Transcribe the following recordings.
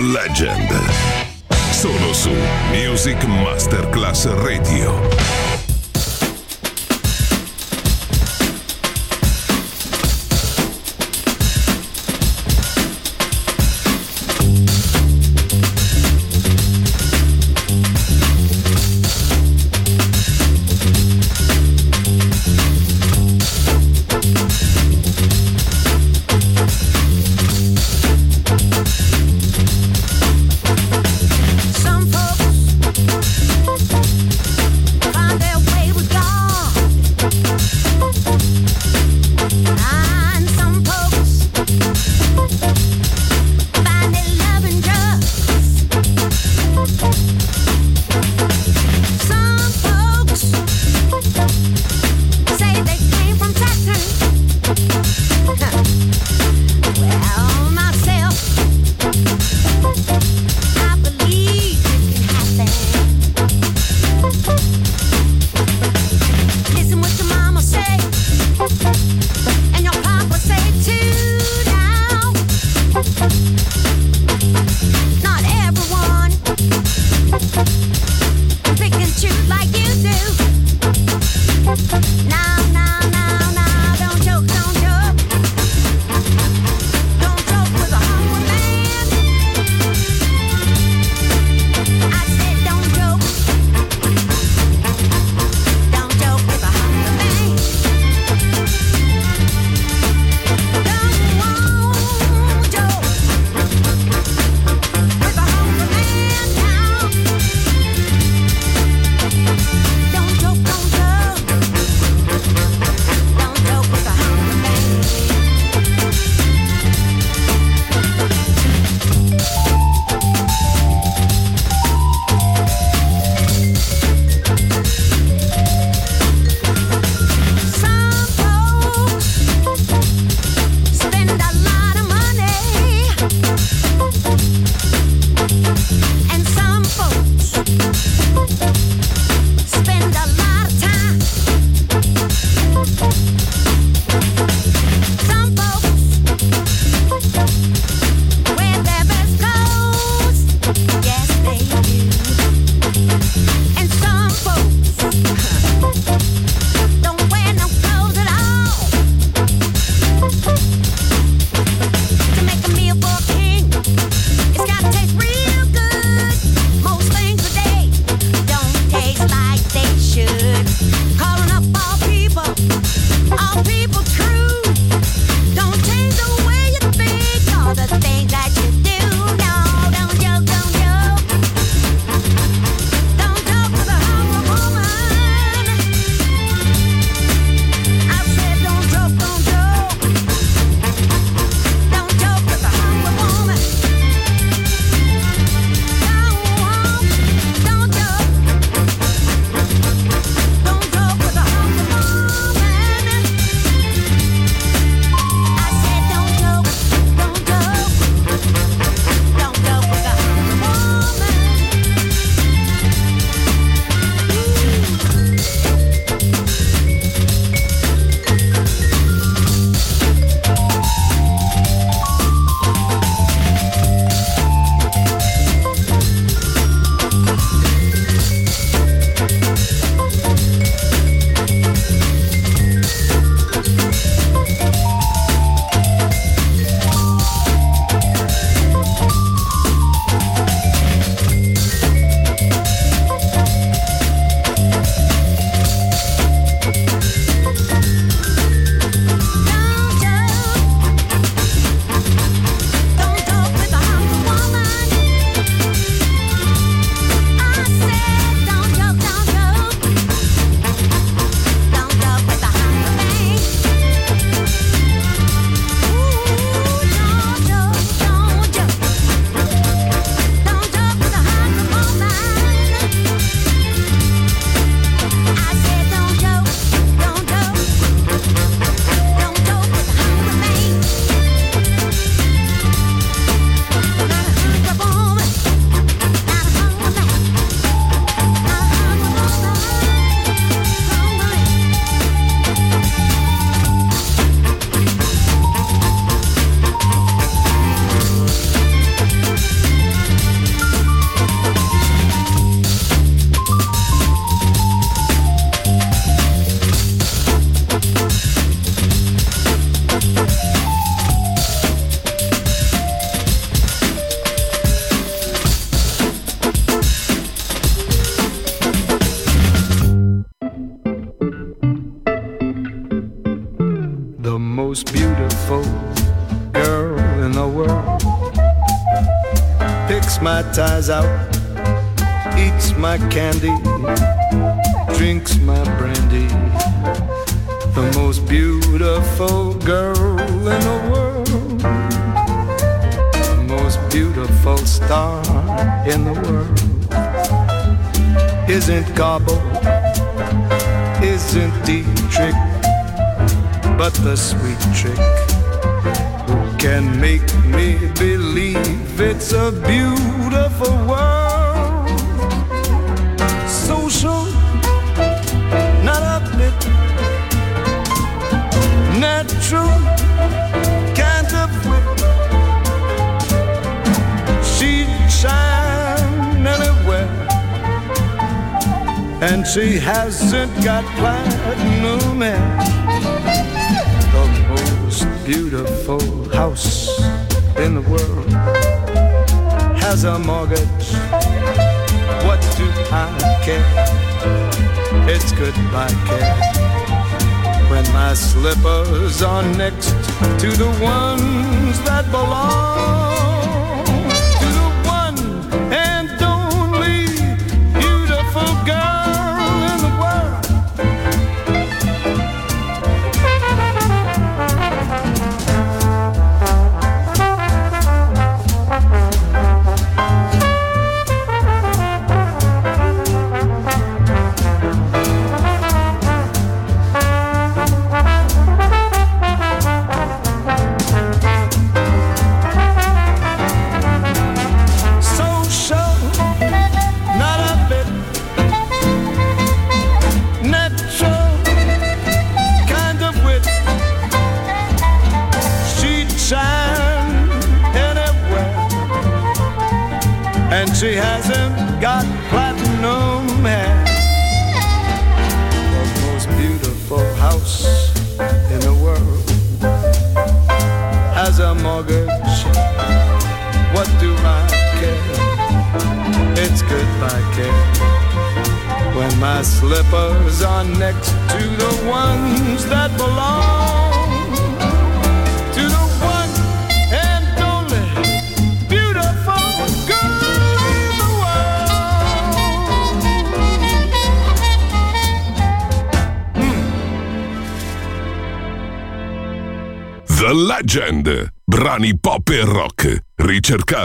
Legend. Solo su Music Masterclass Radio. innocent got platinum and the most beautiful house in the world has a mortgage. What do I care? It's goodbye care when my slippers are next to the ones that belong.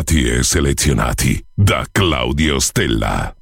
curati e selezionati da Claudio Stella.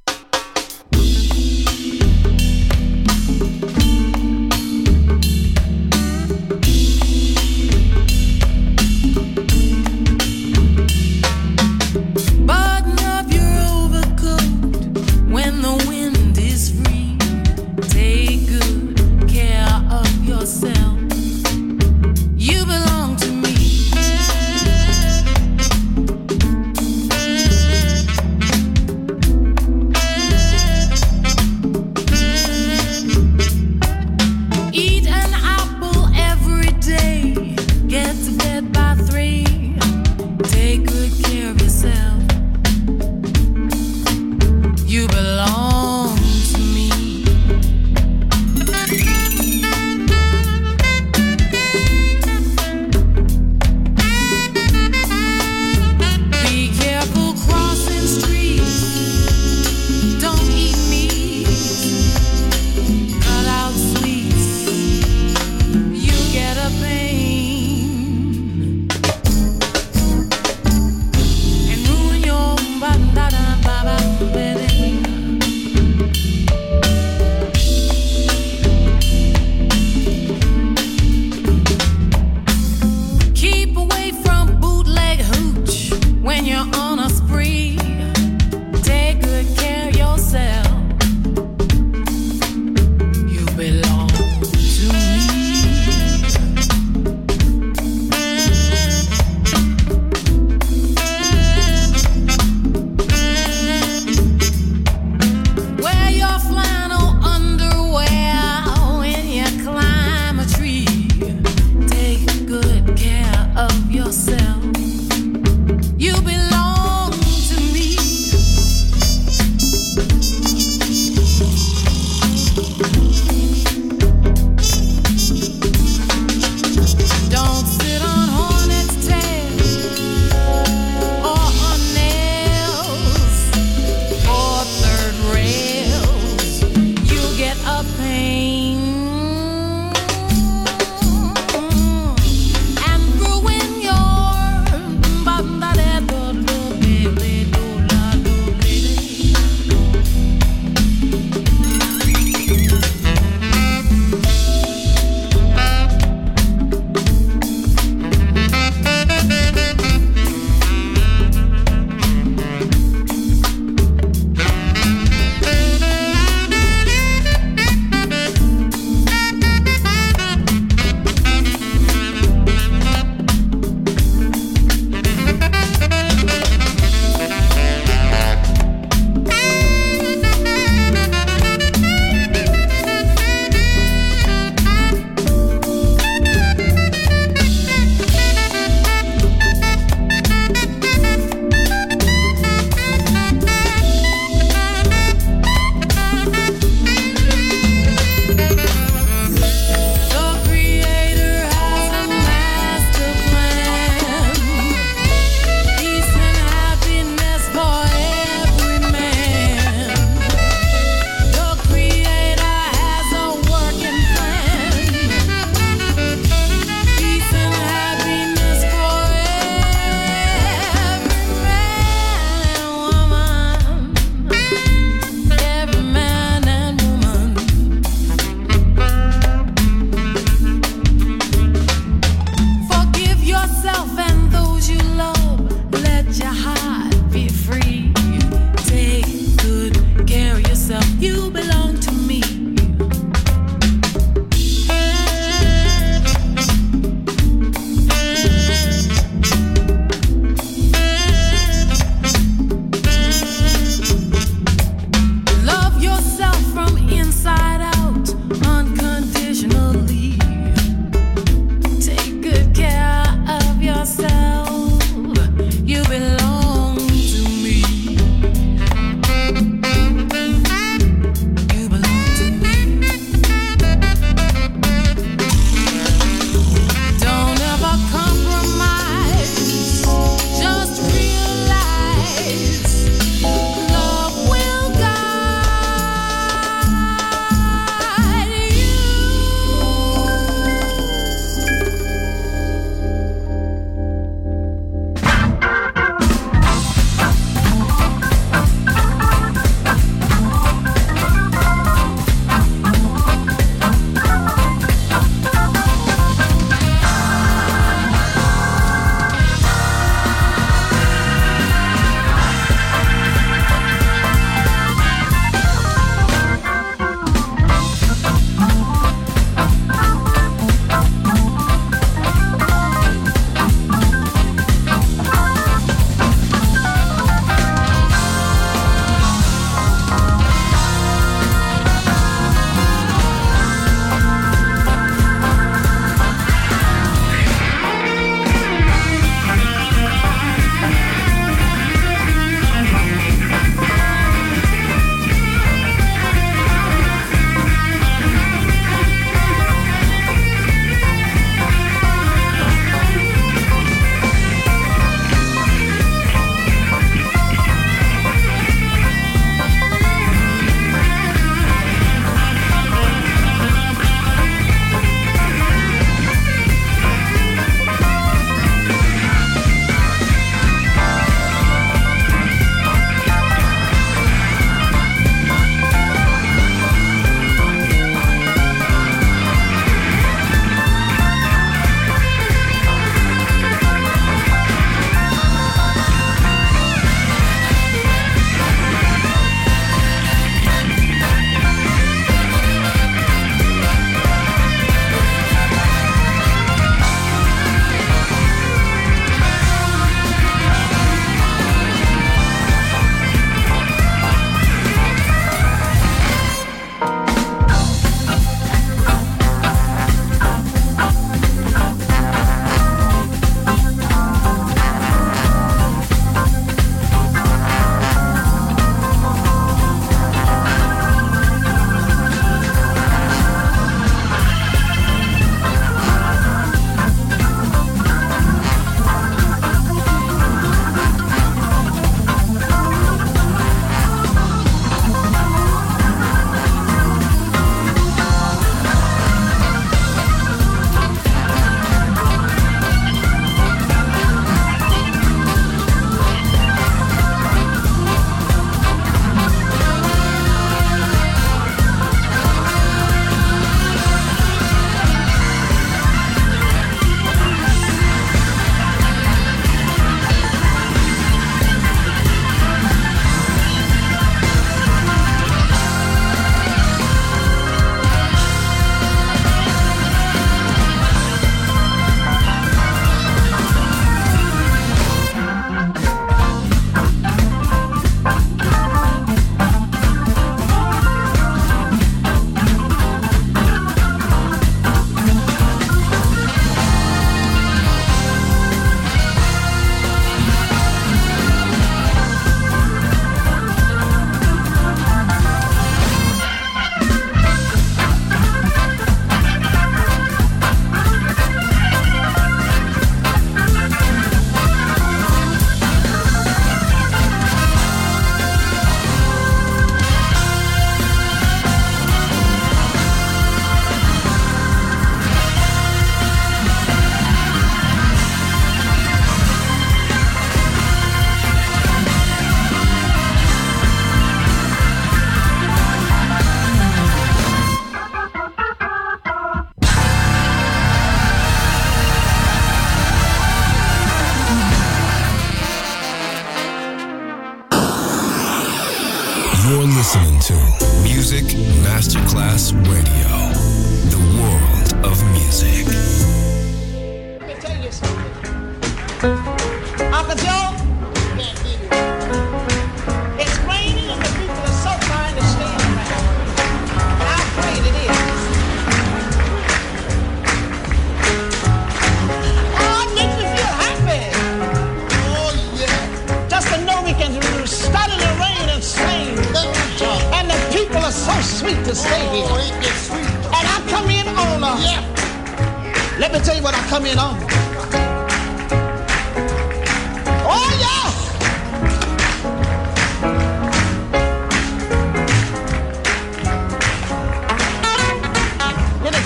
pain.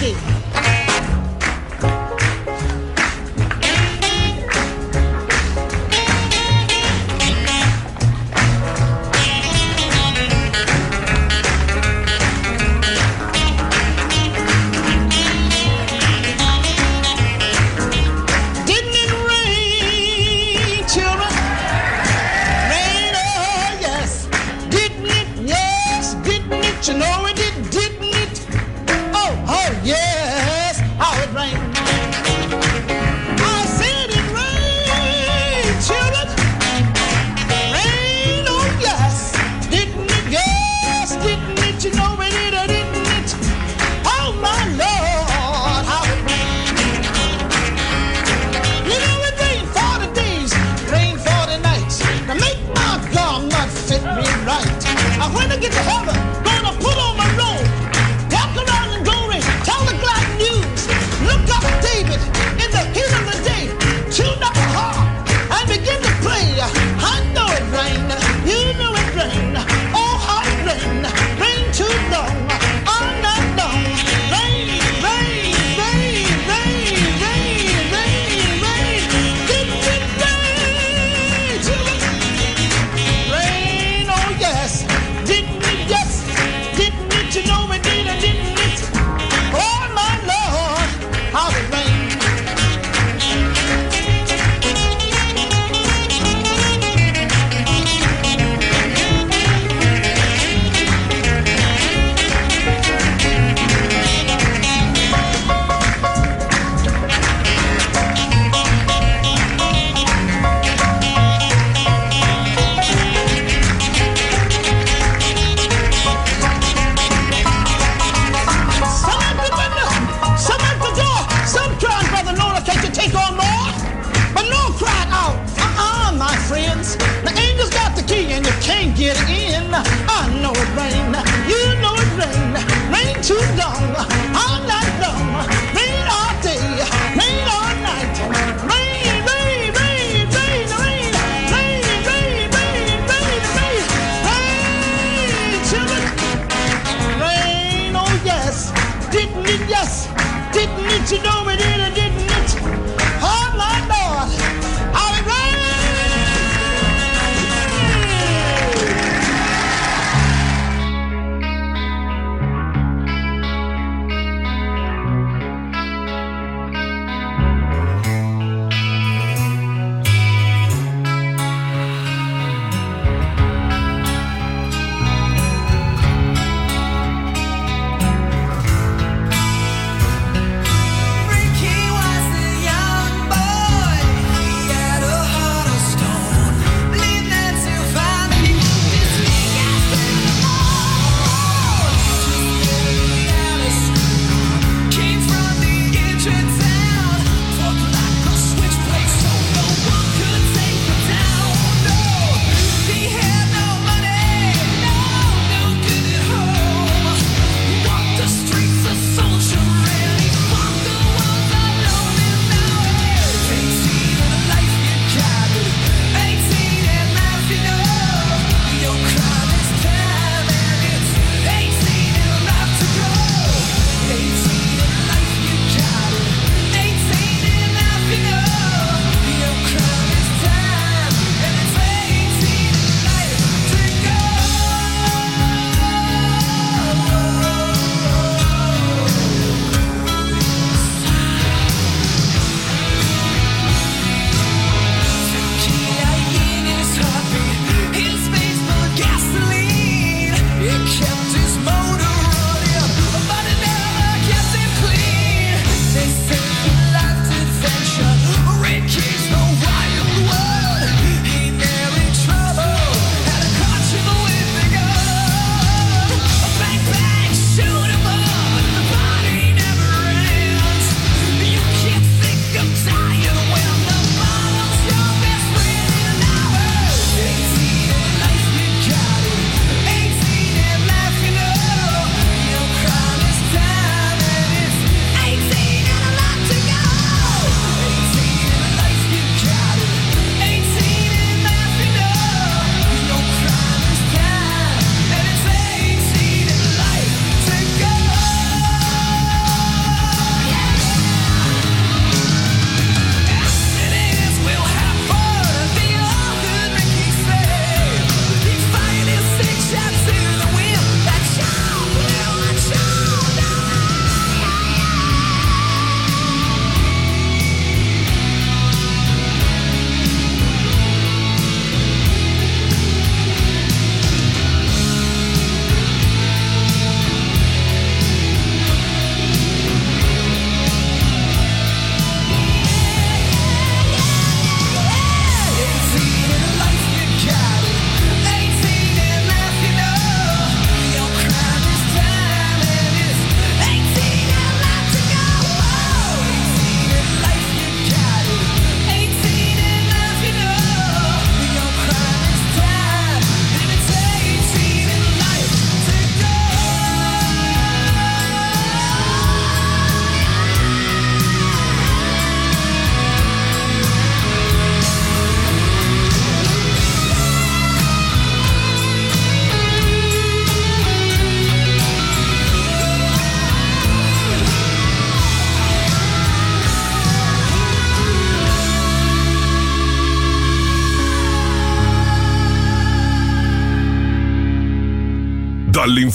Let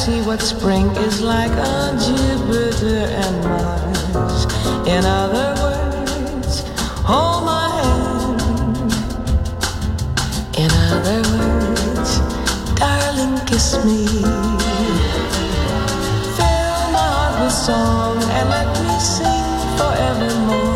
see what spring is like on Jupiter and Mars. In other words, hold my hand. In other words, darling, kiss me. Fill my heart with song and let me sing forevermore.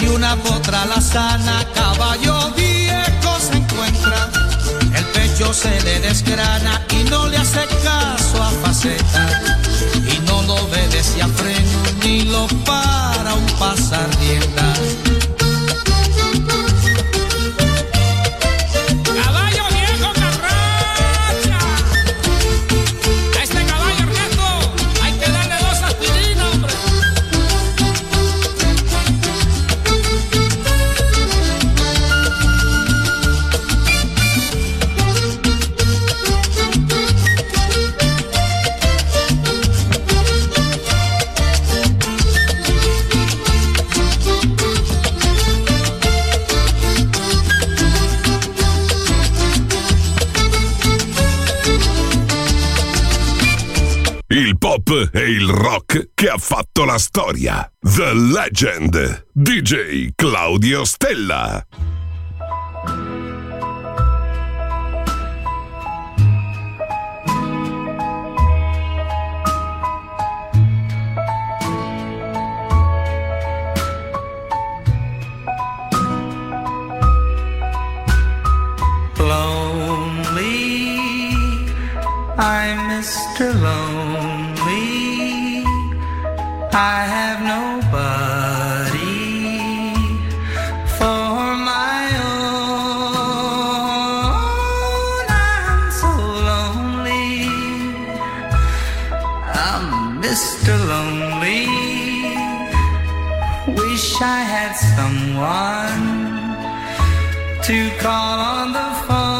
Si una potra la sana, caballo viejo se encuentra. El pecho se le desgrana y no le hace caso a faceta. Y no lo obedece a freno ni lo para un pasar rienda. rock che ha fatto la storia. The Legend. DJ Claudio Stella. Lonely, I'm Mr. Lonely. I have nobody for my own. I'm so lonely. I'm Mr. Lonely. Wish I had someone to call on the phone.